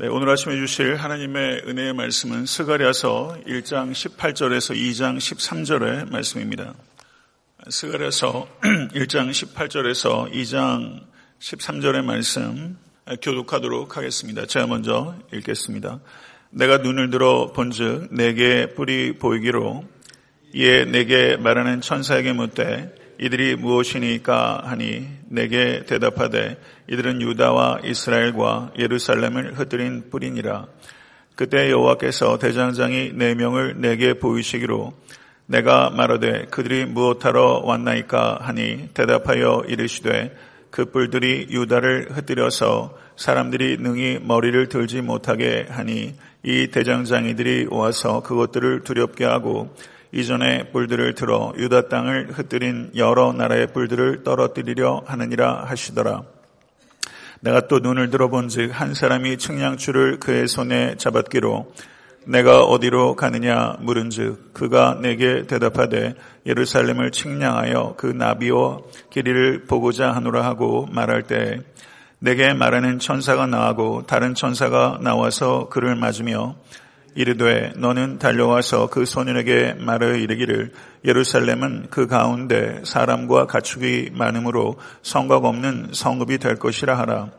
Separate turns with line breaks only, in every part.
네, 오늘 아침에 주실 하나님의 은혜의 말씀은 스가랴서 1장 18절에서 2장 13절의 말씀입니다. 스가랴서 1장 18절에서 2장 13절의 말씀 교독하도록 하겠습니다. 제가 먼저 읽겠습니다. 내가 눈을 들어 본즉 내게 뿔이 보이기로 이에 내게 말하는 천사에게 묻되 이들이 무엇이니까 하니 내게 대답하되 이들은 유다와 이스라엘과 예루살렘을 흩뜨린 뿌리니라. 그때 여호와께서 대장장이 네 명을 내게 보이시기로 내가 말하되 그들이 무엇하러 왔나이까 하니 대답하여 이르시되 그 뿔들이 유다를 흩뜨려서 사람들이 능히 머리를 들지 못하게 하니 이 대장장이들이 와서 그것들을 두렵게 하고 이전에 뿔들을 들어 유다 땅을 흩뜨린 여러 나라의 뿔들을 떨어뜨리려 하느니라 하시더라. 내가 또 눈을 들어본즉 한 사람이 측량줄을 그의 손에 잡았기로 내가 어디로 가느냐 물은즉 그가 내게 대답하되 예루살렘을 측량하여 그 나비와 길이를 보고자 하노라 하고 말할 때 내게 말하는 천사가 나하고 다른 천사가 나와서 그를 맞으며 이르되 너는 달려와서 그 소년에게 말하여 이르기를 예루살렘은 그 가운데 사람과 가축이 많으므로 성곽 없는 성읍이 될 것이라 하라.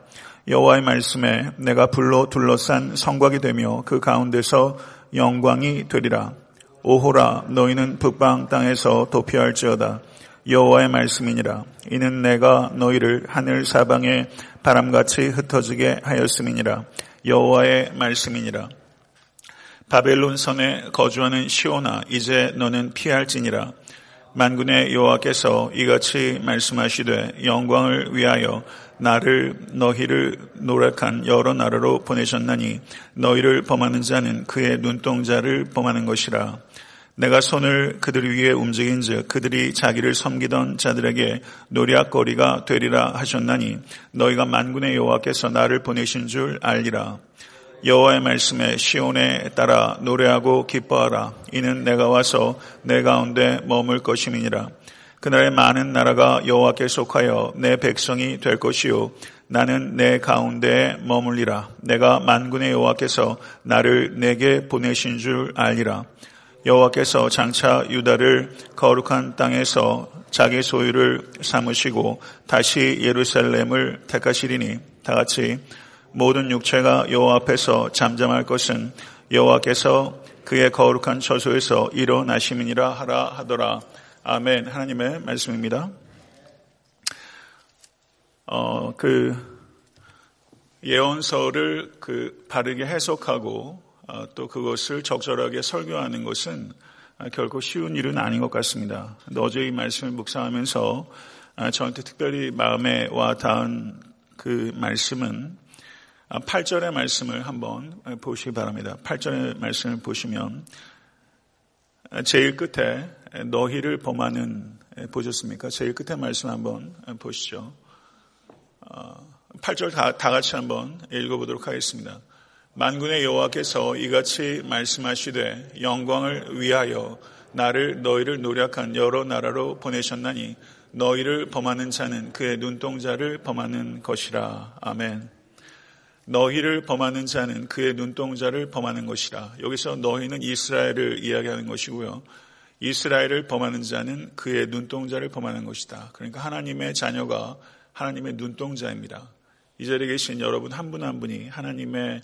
여호와의 말씀에 내가 불로 둘러싼 성곽이 되며 그 가운데서 영광이 되리라. 오호라 너희는 북방 땅에서 도피할지어다. 여호와의 말씀이니라. 이는 내가 너희를 하늘 사방에 바람같이 흩어지게 하였음이니라. 여호와의 말씀이니라. 바벨론 선에 거주하는 시오나 이제 너는 피할지니라. 만군의 여호와께서 이같이 말씀하시되 영광을 위하여 나를 너희를 노력한 여러 나라로 보내셨나니 너희를 범하는 자는 그의 눈동자를 범하는 것이라. 내가 손을 그들 위에 움직인즉 그들이 자기를 섬기던 자들에게 노략거리가 되리라 하셨나니 너희가 만군의 여호와께서 나를 보내신 줄 알리라 여호와의 말씀에 시온에 따라 노래하고 기뻐하라. 이는 내가 와서 내 가운데 머물 것임이니라. 그날에 많은 나라가 여호와께 속하여 내 백성이 될 것이요 나는 내 가운데에 머물리라. 내가 만군의 여호와께서 나를 내게 보내신 줄 알리라. 여호와께서 장차 유다를 거룩한 땅에서 자기 소유를 삼으시고 다시 예루살렘을 택하시리니 다 같이 모든 육체가 여호와 앞에서 잠잠할 것은 여호와께서 그의 거룩한 처소에서 일어나심이니라 하라 하더라. 아멘. 하나님의 말씀입니다. 어, 그 예언서를 그 바르게 해석하고 어, 또 그것을 적절하게 설교하는 것은 결코 쉬운 일은 아닌 것 같습니다. 어제 이 말씀을 묵상하면서 아, 저한테 특별히 마음에 와 닿은 그 말씀은 8절의 아, 말씀을 한번 보시기 바랍니다. 8절의 말씀을 보시면 제일 끝에 너희를 범하는 보셨습니까? 제일 끝에 말씀 한번 보시죠. 8절 어, 다, 다 같이 한번 읽어보도록 하겠습니다. 만군의 여호와께서 이같이 말씀하시되 영광을 위하여 나를 너희를 노력한 여러 나라로 보내셨나니 너희를 범하는 자는 그의 눈동자를 범하는 것이라. 아멘. 너희를 범하는 자는 그의 눈동자를 범하는 것이라. 여기서 너희는 이스라엘을 이야기하는 것이고요. 이스라엘을 범하는 자는 그의 눈동자를 범하는 것이다. 그러니까 하나님의 자녀가 하나님의 눈동자입니다. 이 자리에 계신 여러분 한 분한 한 분이 하나님의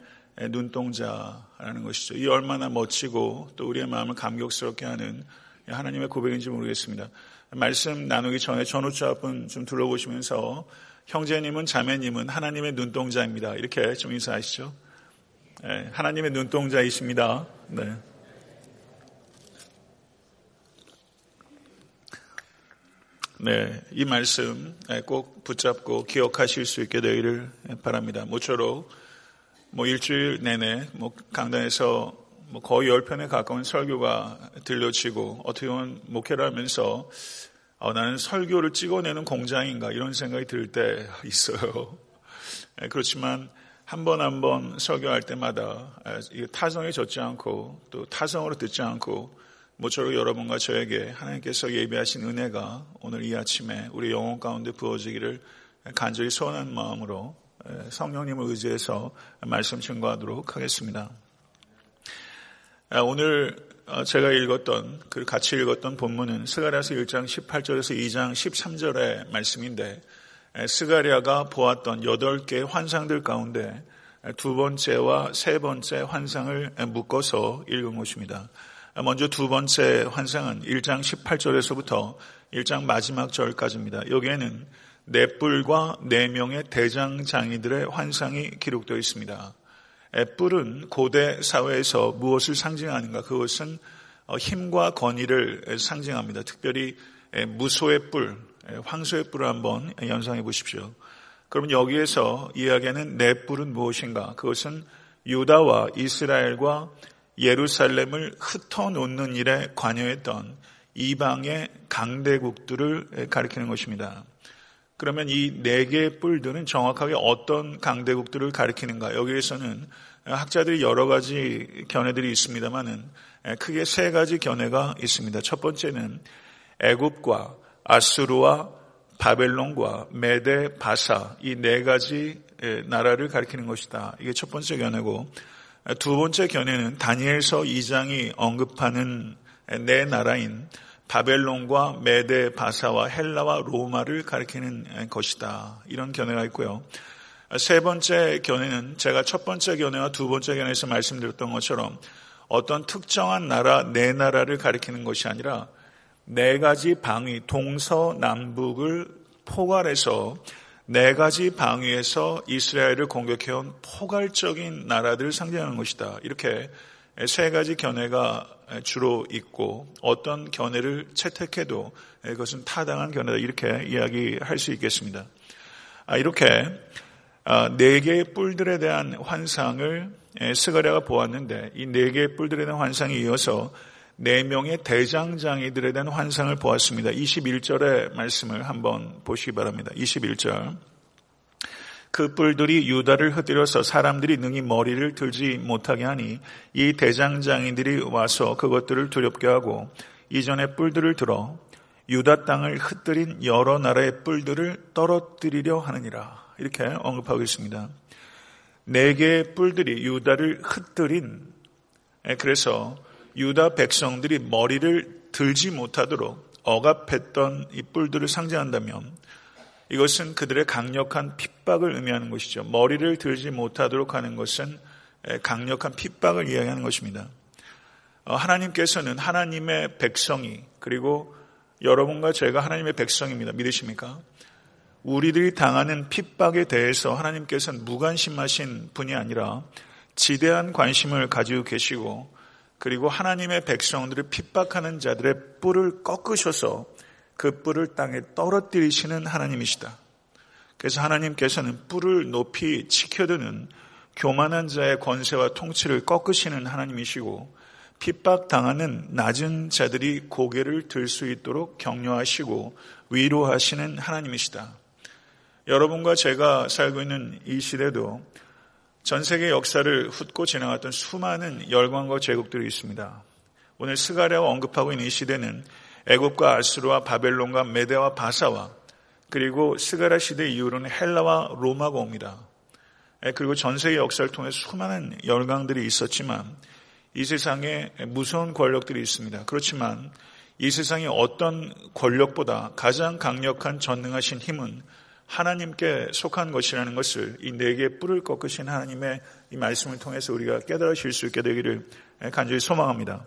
눈동자라는 것이죠. 이 얼마나 멋지고 또 우리의 마음을 감격스럽게 하는 하나님의 고백인지 모르겠습니다. 말씀 나누기 전에 전우주 앞은 좀 둘러보시면서 형제님은 자매님은 하나님의 눈동자입니다. 이렇게 좀 인사하시죠. 네, 하나님의 눈동자이십니다. 네. 네, 이 말씀 꼭 붙잡고 기억하실 수 있게 되기를 바랍니다. 모쪼록 뭐 일주일 내내 뭐 강단에서 뭐 거의 열 편에 가까운 설교가 들려지고 어떻게 보면 목회를 하면서 어, 나는 설교를 찍어내는 공장인가 이런 생각이 들 때 있어요. 예, 그렇지만 한번 한 번 설교할 때마다 예, 타성에 젖지 않고 또 타성으로 듣지 않고 모쪼록 여러분과 저에게 하나님께서 예비하신 은혜가 오늘 이 아침에 우리 영혼 가운데 부어지기를 간절히 소원한 마음으로 성령님을 의지해서 말씀 증거하도록 하겠습니다. 오늘 제가 읽었던 그 같이 읽었던 본문은 스가랴서 1장 18절에서 2장 13절의 말씀인데 스가랴가 보았던 8개의 환상들 가운데 두 번째와 세 번째 환상을 묶어서 읽은 것입니다. 먼저 두 번째 환상은 1장 18절에서부터 1장 마지막 절까지입니다. 여기에는 네 뿔과 네 명의 대장장이들의 환상이 기록되어 있습니다. 뿔은 고대 사회에서 무엇을 상징하는가? 그것은 힘과 권위를 상징합니다. 특별히 무소의 뿔, 황소의 뿔을 한번 연상해 보십시오. 그러면 여기에서 이야기하는 네 뿔은 무엇인가? 그것은 유다와 이스라엘과 예루살렘을 흩어놓는 일에 관여했던 이방의 강대국들을 가리키는 것입니다. 그러면 이 네 개의 뿔들은 정확하게 어떤 강대국들을 가리키는가? 여기에서는 학자들이 여러 가지 견해들이 있습니다만은 크게 세 가지 견해가 있습니다. 첫 번째는 애굽과 아수르와 바벨론과 메데, 바사 이 네 가지 나라를 가리키는 것이다. 이게 첫 번째 견해고 두 번째 견해는 다니엘서 2장이 언급하는 네 나라인 바벨론과 메데, 바사와 헬라와 로마를 가리키는 것이다. 이런 견해가 있고요. 세 번째 견해는 제가 첫 번째 견해와 두 번째 견해에서 말씀드렸던 것처럼 어떤 특정한 나라, 네 나라를 가리키는 것이 아니라 네 가지 방위, 동서 남북을 포괄해서 네 가지 방위에서 이스라엘을 공격해온 포괄적인 나라들을 상징하는 것이다. 이렇게 세 가지 견해가 주로 있고 어떤 견해를 채택해도 그것은 타당한 견해다. 이렇게 이야기할 수 있겠습니다. 아, 이렇게 아, 네 개의 뿔들에 대한 환상을 스가랴가 보았는데 이 네 개의 뿔들에 대한 환상이 이어서 네 명의 대장장이들에 대한 환상을 보았습니다. 21절의 말씀을 한번 보시기 바랍니다. 21절. 그 뿔들이 유다를 흩뜨려서 사람들이 능히 머리를 들지 못하게 하니 이 대장장이들이 와서 그것들을 두렵게 하고 이전의 뿔들을 들어 유다 땅을 흩뜨린 여러 나라의 뿔들을 떨어뜨리려 하느니라. 이렇게 언급하고 있습니다. 네 개의 뿔들이 유다를 흩뜨린 그래서 유다 백성들이 머리를 들지 못하도록 억압했던 이 뿔들을 상징한다면 이것은 그들의 강력한 핍박을 의미하는 것이죠. 머리를 들지 못하도록 하는 것은 강력한 핍박을 이야기하는 것입니다. 어, 하나님께서는 하나님의 백성이 그리고 여러분과 제가 하나님의 백성입니다. 믿으십니까? 우리들이 당하는 핍박에 대해서 하나님께서는 무관심하신 분이 아니라 지대한 관심을 가지고 계시고 그리고 하나님의 백성들을 핍박하는 자들의 뿔을 꺾으셔서 그 뿔을 땅에 떨어뜨리시는 하나님이시다. 그래서 하나님께서는 뿔을 높이 지켜드는 교만한 자의 권세와 통치를 꺾으시는 하나님이시고 핍박당하는 낮은 자들이 고개를 들 수 있도록 격려하시고 위로하시는 하나님이시다. 여러분과 제가 살고 있는 이 시대도 전 세계 역사를 훑고 지나갔던 수많은 열광과 제국들이 있습니다. 오늘 스가랴와 언급하고 있는 이 시대는 애굽과 아수르와 바벨론과 메데와 바사와 그리고 스가랴 시대 이후로는 헬라와 로마가 옵니다. 예, 그리고 전 세계 역사를 통해 수많은 열강들이 있었지만 이 세상에 무서운 권력들이 있습니다. 그렇지만 이 세상의 어떤 권력보다 가장 강력한 전능하신 힘은 하나님께 속한 것이라는 것을 이 네 개의 뿔을 꺾으신 하나님의 이 말씀을 통해서 우리가 깨달으실 수 있게 되기를 간절히 소망합니다.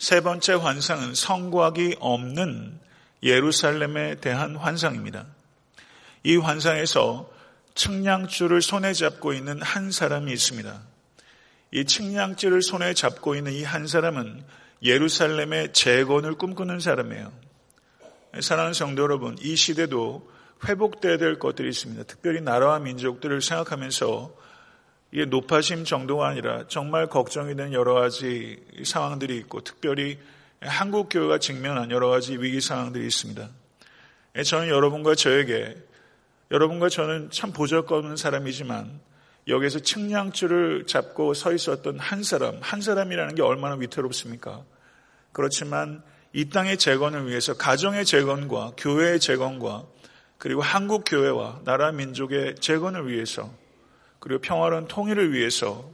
세 번째 환상은 성곽이 없는 예루살렘에 대한 환상입니다. 이 환상에서 측량줄을 손에 잡고 있는 한 사람이 있습니다. 이 측량줄을 손에 잡고 있는 이 한 사람은 예루살렘의 재건을 꿈꾸는 사람이에요. 사랑하는 성도 여러분, 이 시대도 회복돼야 될 것들이 있습니다. 특별히 나라와 민족들을 생각하면서 이게 높아심 정도가 아니라 정말 걱정이 되는 여러 가지 상황들이 있고 특별히 한국 교회가 직면한 여러 가지 위기 상황들이 있습니다. 저는 여러분과 저에게 여러분과 저는 참 보잘것없는 사람이지만 여기에서 측량줄을 잡고 서 있었던 한 사람, 한 사람이라는 게 얼마나 위태롭습니까? 그렇지만 이 땅의 재건을 위해서 가정의 재건과 교회의 재건과 그리고 한국 교회와 나라 민족의 재건을 위해서 그리고 평화로운 통일을 위해서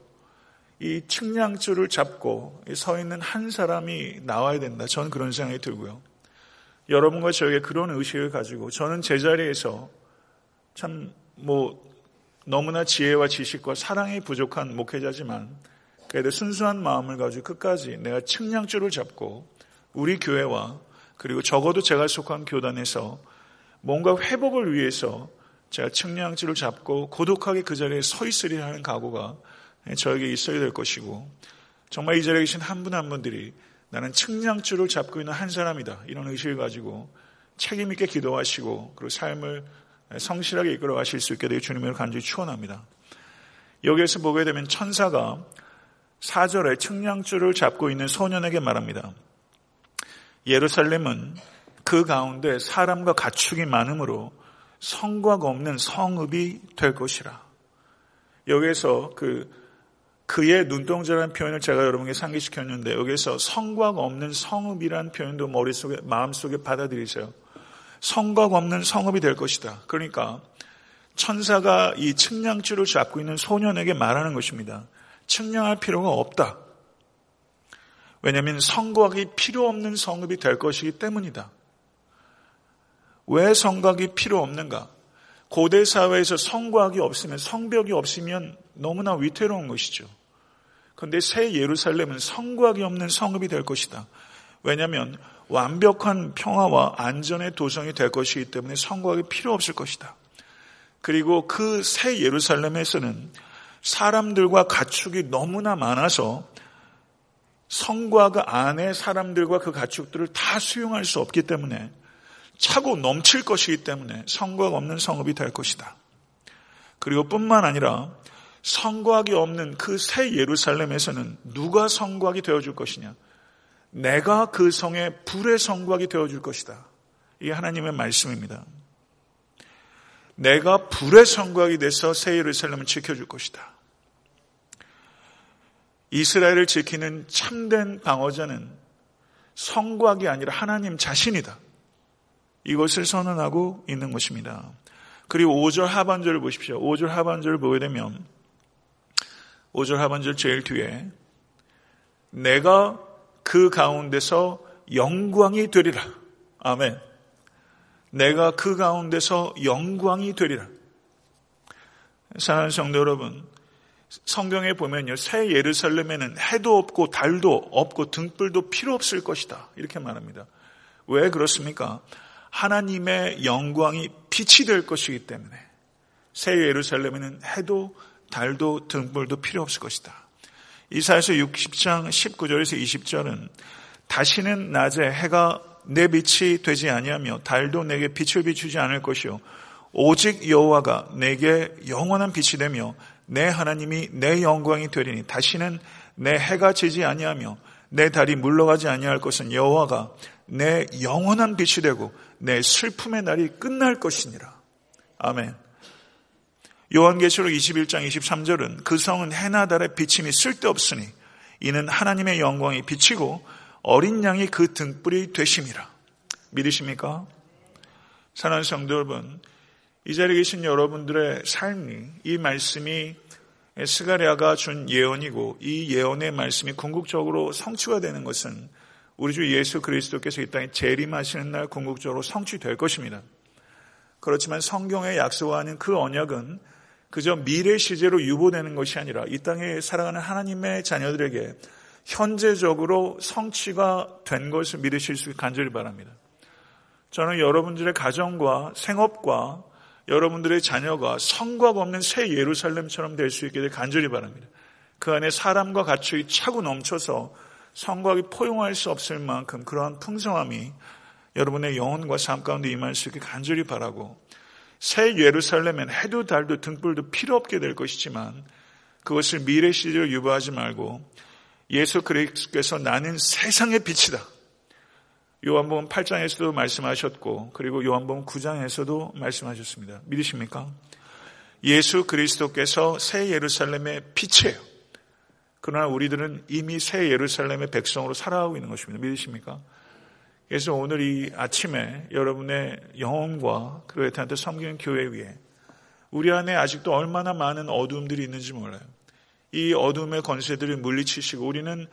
이 측량줄을 잡고 서 있는 한 사람이 나와야 된다. 저는 그런 생각이 들고요. 여러분과 저에게 그런 의식을 가지고 저는 제자리에서 참 뭐 너무나 지혜와 지식과 사랑이 부족한 목회자지만 그래도 순수한 마음을 가지고 끝까지 내가 측량줄을 잡고 우리 교회와 그리고 적어도 제가 속한 교단에서 뭔가 회복을 위해서 제가 측량줄을 잡고 고독하게 그 자리에 서 있으리 하는 각오가 저에게 있어야 될 것이고 정말 이 자리에 계신 한 분 한 분들이 나는 측량줄을 잡고 있는 한 사람이다 이런 의식을 가지고 책임 있게 기도하시고 그리고 삶을 성실하게 이끌어 가실 수 있게 되길 주님을 간절히 축원합니다. 여기에서 보게 되면 천사가 사절에 측량줄을 잡고 있는 소년에게 말합니다. 예루살렘은 그 가운데 사람과 가축이 많으므로 성과가 없는 성읍이 될 것이라. 여기에서 그 그의 눈동자라는 표현을 제가 여러분에게 상기시켰는데 여기에서 성과가 없는 성읍이라는 표현도 머릿속에 마음속에 받아들이세요. 성과가 없는 성읍이 될 것이다. 그러니까 천사가 이 측량줄을 잡고 있는 소년에게 말하는 것입니다. 측량할 필요가 없다. 왜냐하면 성곽이 필요 없는 성읍이 될 것이기 때문이다. 왜 성곽이 필요 없는가? 고대 사회에서 성곽이 없으면 성벽이 없으면 너무나 위태로운 것이죠. 그런데 새 예루살렘은 성곽이 없는 성읍이 될 것이다. 왜냐하면 완벽한 평화와 안전의 도성이 될 것이기 때문에 성곽이 필요 없을 것이다. 그리고 그 새 예루살렘에서는 사람들과 가축이 너무나 많아서 성곽 안에 사람들과 그 가축들을 다 수용할 수 없기 때문에 차고 넘칠 것이기 때문에 성곽 없는 성읍이 될 것이다. 그리고 뿐만 아니라 성곽이 없는 그 새 예루살렘에서는 누가 성곽이 되어줄 것이냐? 내가 그 성의 불의 성곽이 되어줄 것이다. 이게 하나님의 말씀입니다. 내가 불의 성곽이 돼서 새 예루살렘을 지켜줄 것이다. 이스라엘을 지키는 참된 방어자는 성곽이 아니라 하나님 자신이다. 이것을 선언하고 있는 것입니다. 그리고 5절 하반절을 보십시오. 5절 하반절을 보게 되면 5절 하반절 제일 뒤에 내가 그 가운데서 영광이 되리라. 아멘. 내가 그 가운데서 영광이 되리라. 사랑하는 성도 여러분, 성경에 보면요, 새 예루살렘에는 해도 없고 달도 없고 등불도 필요 없을 것이다. 이렇게 말합니다. 왜 그렇습니까? 하나님의 영광이 빛이 될 것이기 때문에 새 예루살렘에는 해도 달도 등불도 필요 없을 것이다. 이사에서 60장 19절에서 20절은 다시는 낮에 해가 내 빛이 되지 아니하며 달도 내게 빛을 비추지 않을 것이요 오직 여호와가 내게 영원한 빛이 되며 내 하나님이 내 영광이 되리니 다시는 내 해가 지지 아니하며 내 달이 물러가지 아니할 것은 여호와가 내 영원한 빛이 되고 내 슬픔의 날이 끝날 것이니라. 아멘. 요한계시록 21장 23절은 그 성은 해나 달의 비침이 쓸데없으니 이는 하나님의 영광이 비치고 어린 양이 그 등불이 되심이라. 믿으십니까? 사랑하는 성도 여러분, 이 자리에 계신 여러분들의 삶이 이 말씀이 스가리아가 준 예언이고 이 예언의 말씀이 궁극적으로 성취가 되는 것은 우리 주 예수 그리스도께서 이 땅에 재림하시는 날 궁극적으로 성취될 것입니다. 그렇지만 성경에 약속하는 그 언약은 그저 미래 시제로 유보되는 것이 아니라 이 땅에 살아가는 하나님의 자녀들에게 현재적으로 성취가 된 것을 믿으실 수 간절히 바랍니다. 저는 여러분들의 가정과 생업과 여러분들의 자녀가 성곽 없는 새 예루살렘처럼 될수될 간절히 바랍니다. 그 안에 사람과 가축이 차고 넘쳐서 성곽이 포용할 수 없을 만큼 그러한 풍성함이 여러분의 영혼과 삶 가운데 임할 수 있게 간절히 바라고 새 예루살렘엔 해도 달도 등불도 필요 없게 될 것이지만 그것을 미래 시대로 유보하지 말고 예수 그리스도께서 나는 세상의 빛이다. 요한복음 8장에서도 말씀하셨고 그리고 요한복음 9장에서도 말씀하셨습니다. 믿으십니까? 예수 그리스도께서 새 예루살렘의 빛이에요. 그러나 우리들은 이미 새 예루살렘의 백성으로 살아가고 있는 것입니다. 믿으십니까? 그래서 오늘 이 아침에 여러분의 영혼과 그리고 에탄한테 섬기는 교회 위에 우리 안에 아직도 얼마나 많은 어둠들이 있는지 몰라요. 이 어둠의 권세들을 물리치시고 우리는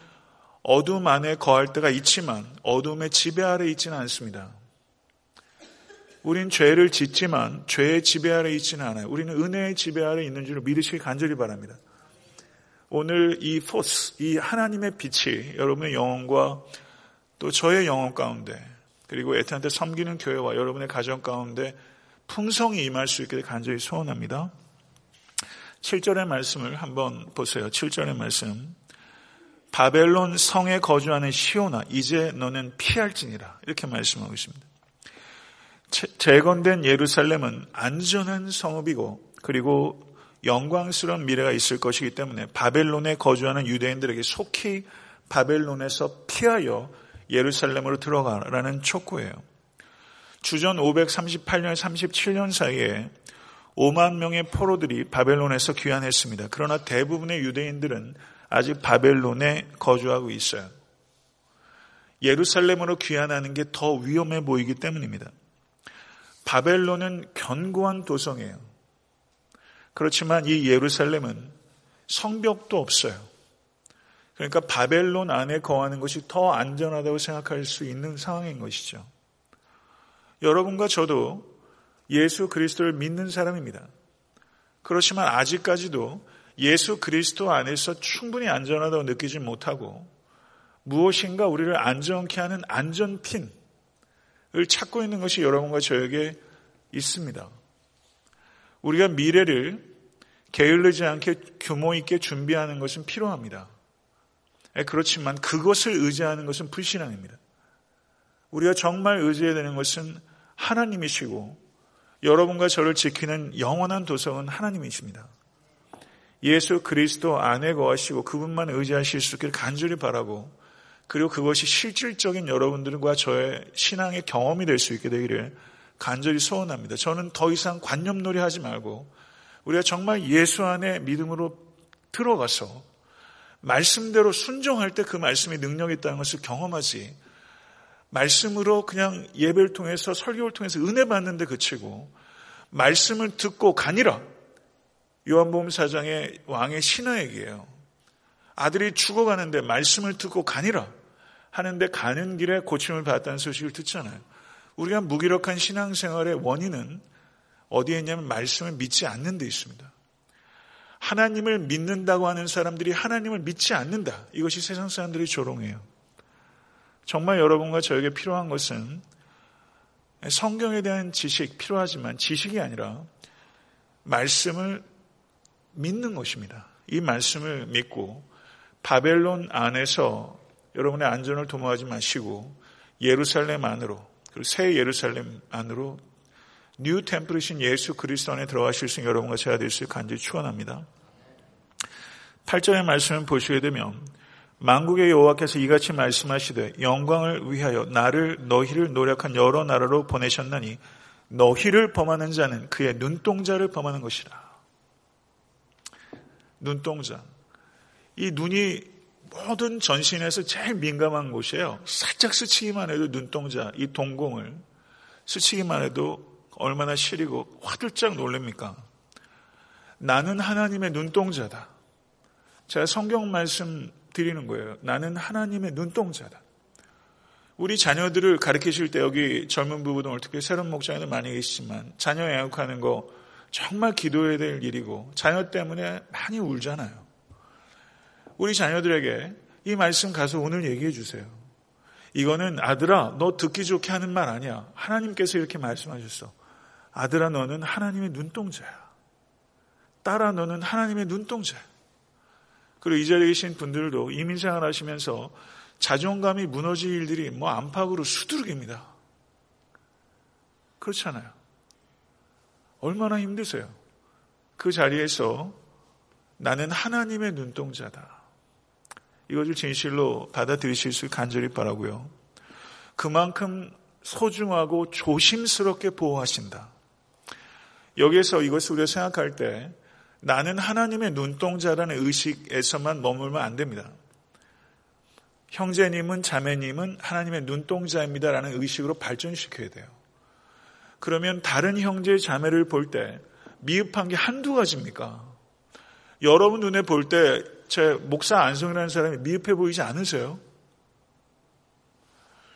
어둠 안에 거할 때가 있지만 어둠의 지배 아래 있지는 않습니다. 우린 죄를 짓지만 죄의 지배 아래 있지는 않아요. 우리는 은혜의 지배 아래 있는 줄을 믿으시기 간절히 바랍니다. 오늘 이 포스, 이 하나님의 빛이 여러분의 영혼과 또 저의 영혼 가운데 그리고 에탄한테 섬기는 교회와 여러분의 가정 가운데 풍성이 임할 수 있게 간절히 소원합니다. 7절의 말씀을 한번 보세요. 7절의 말씀. 바벨론 성에 거주하는 시오나 이제 너는 피할지니라 이렇게 말씀하고 있습니다. 재건된 예루살렘은 안전한 성읍이고 그리고 영광스러운 미래가 있을 것이기 때문에 바벨론에 거주하는 유대인들에게 속히 바벨론에서 피하여 예루살렘으로 들어가라는 촉구예요. 주전 538년 37년 사이에 5만 명의 포로들이 바벨론에서 귀환했습니다. 그러나 대부분의 유대인들은 아직 바벨론에 거주하고 있어요. 예루살렘으로 귀환하는 게 더 위험해 보이기 때문입니다. 바벨론은 견고한 도성이에요. 그렇지만 이 예루살렘은 성벽도 없어요. 그러니까 바벨론 안에 거하는 것이 더 안전하다고 생각할 수 있는 상황인 것이죠. 여러분과 저도 예수 그리스도를 믿는 사람입니다. 그렇지만 아직까지도 예수 그리스도 안에서 충분히 안전하다고 느끼지 못하고 무엇인가 우리를 안전케 하는 안전핀을 찾고 있는 것이 여러분과 저에게 있습니다. 우리가 미래를 게을르지 않게 규모 있게 준비하는 것은 필요합니다. 예, 그렇지만 그것을 의지하는 것은 불신앙입니다. 우리가 정말 의지해야 되는 것은 하나님이시고 여러분과 저를 지키는 영원한 도성은 하나님이십니다. 예수 그리스도 안에 거하시고 그분만 의지하실 수 있기를 간절히 바라고 그리고 그것이 실질적인 여러분들과 저의 신앙의 경험이 될 수 있게 되기를 간절히 소원합니다. 저는 더 이상 관념놀이 하지 말고 우리가 정말 예수 안에 믿음으로 들어가서 말씀대로 순종할 때 그 말씀이 능력이 있다는 것을 경험하지 말씀으로 그냥 예배를 통해서 설교를 통해서 은혜 받는데 그치고 말씀을 듣고 가니라 요한복음 사장의 왕의 신하 얘기예요. 아들이 죽어가는데 말씀을 듣고 가니라 하는데 가는 길에 고침을 받았다는 소식을 듣잖아요. 우리가 무기력한 신앙생활의 원인은 어디에 있냐면 말씀을 믿지 않는 데 있습니다. 하나님을 믿는다고 하는 사람들이 하나님을 믿지 않는다. 이것이 세상 사람들이 조롱해요. 정말 여러분과 저에게 필요한 것은 성경에 대한 지식 필요하지만 지식이 아니라 말씀을 믿는 것입니다. 이 말씀을 믿고 바벨론 안에서 여러분의 안전을 도모하지 마시고 예루살렘 안으로 그리고 새 예루살렘 안으로 new temple이신 예수 그리스도 안에 들어가실 수 있는 여러분과 제가 될 수 간절히 축원합니다. 8절의 말씀을 보시게 되면 만군의 여호와께서 이같이 말씀하시되 영광을 위하여 나를 너희를 노략한 여러 나라로 보내셨나니 너희를 범하는 자는 그의 눈동자를 범하는 것이라. 눈동자. 이 눈이 모든 전신에서 제일 민감한 곳이에요. 살짝 스치기만 해도 눈동자, 이 동공을 스치기만 해도 얼마나 시리고 화들짝 놀랍니까? 나는 하나님의 눈동자다. 제가 성경 말씀 드리는 거예요. 나는 하나님의 눈동자다. 우리 자녀들을 가르치실 때 여기 젊은 부부들 어떻게 새로운 목장에도 많이 계시지만 자녀 양육하는 거 정말 기도해야 될 일이고 자녀 때문에 많이 울잖아요. 우리 자녀들에게 이 말씀 가서 오늘 얘기해 주세요. 이거는 아들아 너 듣기 좋게 하는 말 아니야. 하나님께서 이렇게 말씀하셨어. 아들아 너는 하나님의 눈동자야. 딸아 너는 하나님의 눈동자야. 그리고 이 자리에 계신 분들도 이민생활 하시면서 자존감이 무너질 일들이 뭐 안팎으로 수두룩입니다. 그렇잖아요. 얼마나 힘드세요? 그 자리에서 나는 하나님의 눈동자다. 이것을 진실로 받아들이실 수 간절히 바라고요. 그만큼 소중하고 조심스럽게 보호하신다. 여기에서 이것을 우리가 생각할 때 나는 하나님의 눈동자라는 의식에서만 머물면 안 됩니다. 형제님은 자매님은 하나님의 눈동자입니다라는 의식으로 발전시켜야 돼요. 그러면 다른 형제 자매를 볼 때 미흡한 게 한두 가지입니까? 여러분 눈에 볼 때 제 목사 안성이라는 사람이 미흡해 보이지 않으세요?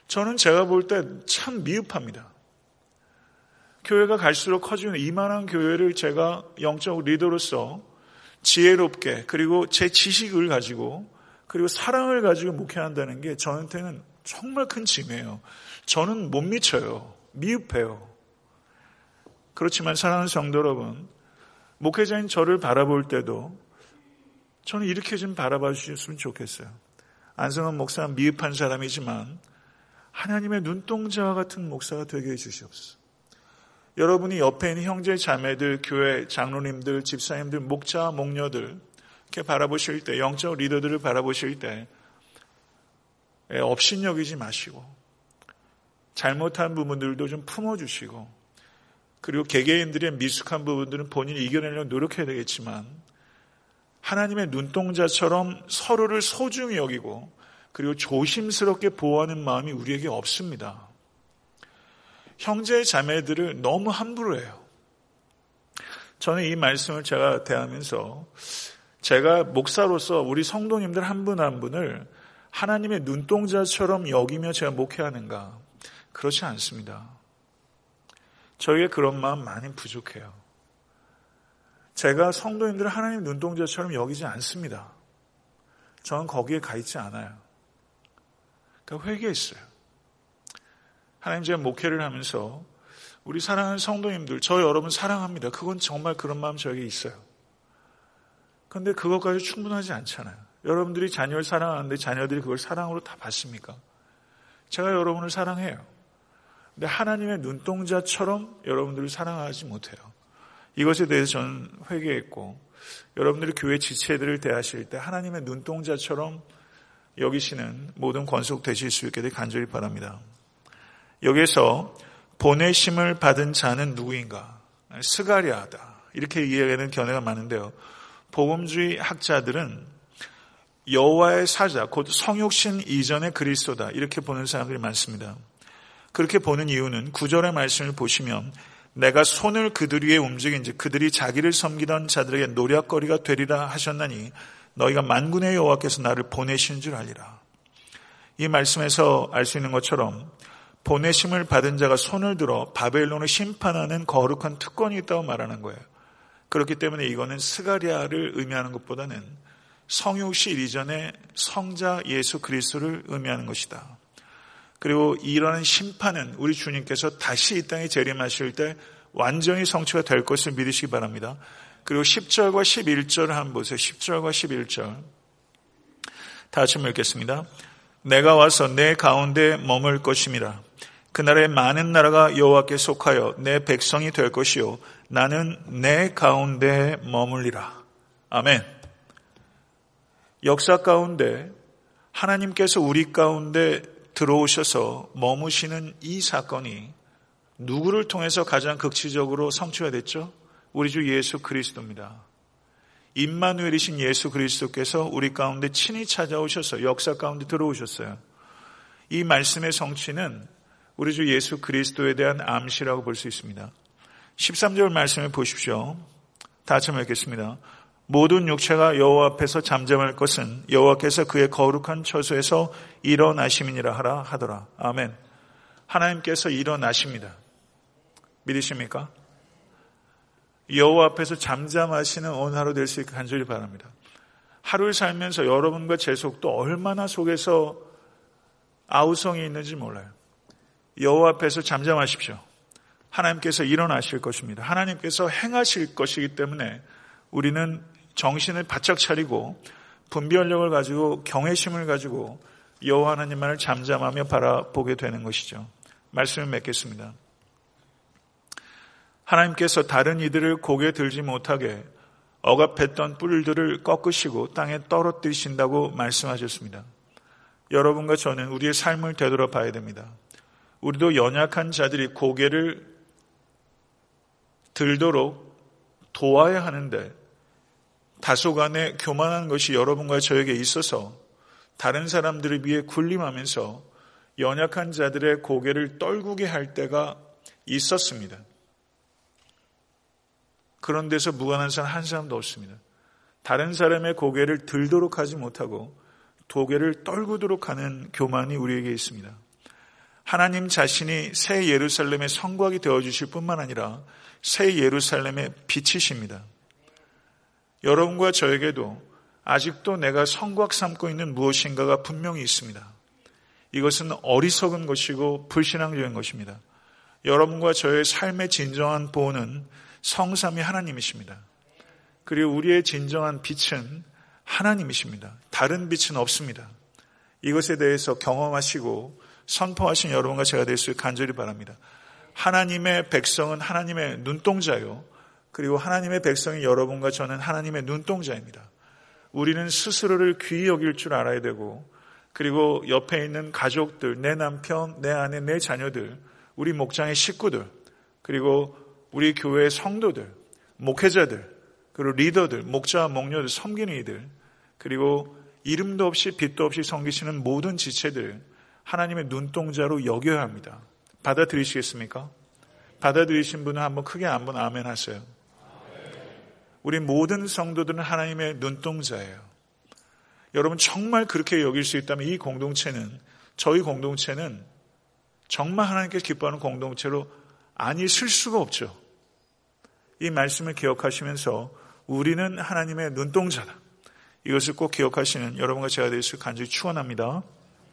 저는 제가 볼 때 참 미흡합니다. 교회가 갈수록 커지는 이만한 교회를 제가 영적 리더로서 지혜롭게 그리고 제 지식을 가지고 그리고 사랑을 가지고 목회한다는 게 저한테는 정말 큰 짐이에요. 저는 못 미쳐요. 미흡해요. 그렇지만 사랑하는 성도 여러분, 목회자인 저를 바라볼 때도 저는 이렇게 좀 바라봐 주셨으면 좋겠어요. 안성은 목사는 미흡한 사람이지만 하나님의 눈동자와 같은 목사가 되게 해주시옵소서. 여러분이 옆에 있는 형제 자매들, 교회 장로님들, 집사님들, 목자, 목녀들 이렇게 바라보실 때, 영적 리더들을 바라보실 때 업신여기지 마시고 잘못한 부분들도 좀 품어주시고 그리고 개개인들의 미숙한 부분들은 본인이 이겨내려고 노력해야 되겠지만 하나님의 눈동자처럼 서로를 소중히 여기고 그리고 조심스럽게 보호하는 마음이 우리에게 없습니다. 형제 자매들을 너무 함부로 해요. 저는 이 말씀을 제가 대하면서 제가 목사로서 우리 성도님들 한 분한 한 분을 하나님의 눈동자처럼 여기며 제가 목회하는가? 그렇지 않습니다. 저희의 그런 마음 많이 부족해요. 제가 성도님들을 하나님 눈동자처럼 여기지 않습니다. 저는 거기에 가 있지 않아요. 그러니까 회개했어요. 하나님 제가 목회를 하면서 우리 사랑하는 성도님들, 저 여러분 사랑합니다. 그건 정말 그런 마음 저에게 있어요. 그런데 그것까지 충분하지 않잖아요. 여러분들이 자녀를 사랑하는데 자녀들이 그걸 사랑으로 다 받습니까? 제가 여러분을 사랑해요. 근데 하나님의 눈동자처럼 여러분들을 사랑하지 못해요. 이것에 대해서 저는 회개했고 여러분들이 교회 지체들을 대하실 때 하나님의 눈동자처럼 여기시는 모든 권속 되실 수 있게 되 간절히 바랍니다. 여기에서 보내심을 받은 자는 누구인가? 스가리아다. 이렇게 이해하는 견해가 많은데요. 복음주의 학자들은 여호와의 사자, 곧 성육신 이전의 그리스도다. 이렇게 보는 사람들이 많습니다. 그렇게 보는 이유는 구절의 말씀을 보시면 내가 손을 그들 위에 움직인즉 그들이 자기를 섬기던 자들에게 노략거리가 되리라 하셨나니 너희가 만군의 여호와께서 나를 보내신 줄 알리라. 이 말씀에서 알 수 있는 것처럼 보내심을 받은 자가 손을 들어 바벨론을 심판하는 거룩한 특권이 있다고 말하는 거예요. 그렇기 때문에 이거는 스가랴를 의미하는 것보다는 성육신 이전에 성자 예수 그리스도를 의미하는 것이다. 그리고 이러한 심판은 우리 주님께서 다시 이 땅에 재림하실 때 완전히 성취가 될 것을 믿으시기 바랍니다. 그리고 10절과 11절을 한번 보세요. 10절과 11절. 다 같이 읽겠습니다. 내가 와서 내 가운데 머물 것임이라. 그날에 많은 나라가 여호와께 속하여 내 백성이 될 것이요 나는 내 가운데 머물리라. 아멘. 역사 가운데 하나님께서 우리 가운데 들어오셔서 머무시는 이 사건이 누구를 통해서 가장 극치적으로 성취가 됐죠? 우리 주 예수 그리스도입니다. 임마누엘이신 예수 그리스도께서 우리 가운데 친히 찾아오셔서 역사 가운데 들어오셨어요. 이 말씀의 성취는 우리 주 예수 그리스도에 대한 암시라고 볼 수 있습니다. 13절 말씀을 보십시오. 다 같이 읽겠습니다. 모든 육체가 여호와 앞에서 잠잠할 것은 여호와께서 그의 거룩한 처소에서 일어나심이니라 하라 하더라. 아멘. 하나님께서 일어나십니다. 믿으십니까? 여호와 앞에서 잠잠하시는 오늘 하루 될 수 있게 간절히 바랍니다. 하루를 살면서 여러분과 제 속도 얼마나 속에서 아우성이 있는지 몰라요. 여호와 앞에서 잠잠하십시오. 하나님께서 일어나실 것입니다. 하나님께서 행하실 것이기 때문에 우리는 정신을 바짝 차리고 분별력을 가지고 경외심을 가지고 여호와 하나님만을 잠잠하며 바라보게 되는 것이죠. 말씀을 맺겠습니다. 하나님께서 다른 이들을 고개 들지 못하게 억압했던 뿔들을 꺾으시고 땅에 떨어뜨리신다고 말씀하셨습니다. 여러분과 저는 우리의 삶을 되돌아봐야 됩니다. 우리도 연약한 자들이 고개를 들도록 도와야 하는데 다소간에 교만한 것이 여러분과 저에게 있어서 다른 사람들을 위해 군림하면서 연약한 자들의 고개를 떨구게 할 때가 있었습니다. 그런 데서 무관한 사람 한 사람도 없습니다. 다른 사람의 고개를 들도록 하지 못하고 고개를 떨구도록 하는 교만이 우리에게 있습니다. 하나님 자신이 새 예루살렘의 성곽이 되어 주실 뿐만 아니라 새 예루살렘의 빛이십니다. 여러분과 저에게도 아직도 내가 성곽 삼고 있는 무엇인가가 분명히 있습니다. 이것은 어리석은 것이고 불신앙적인 것입니다. 여러분과 저의 삶의 진정한 보호는 성삼이 하나님이십니다. 그리고 우리의 진정한 빛은 하나님이십니다. 다른 빛은 없습니다. 이것에 대해서 경험하시고 선포하신 여러분과 제가 될 수 간절히 바랍니다. 하나님의 백성은 하나님의 눈동자요. 그리고 하나님의 백성인 여러분과 저는 하나님의 눈동자입니다. 우리는 스스로를 귀히 여길 줄 알아야 되고 그리고 옆에 있는 가족들, 내 남편, 내 아내, 내 자녀들, 우리 목장의 식구들, 그리고 우리 교회의 성도들, 목회자들, 그리고 리더들, 목자와 목녀들, 섬기는 이들, 그리고 이름도 없이 빛도 없이 섬기시는 모든 지체들 하나님의 눈동자로 여겨야 합니다. 받아들이시겠습니까? 받아들이신 분은 한번 크게 한번 아멘 하세요. 우리 모든 성도들은 하나님의 눈동자예요. 여러분 정말 그렇게 여길 수 있다면 이 공동체는 저희 공동체는 정말 하나님께 기뻐하는 공동체로 아니쓸 수가 없죠. 이 말씀을 기억하시면서 우리는 하나님의 눈동자다. 이것을 꼭 기억하시는 여러분과 제가 될수 간절히 축원합니다.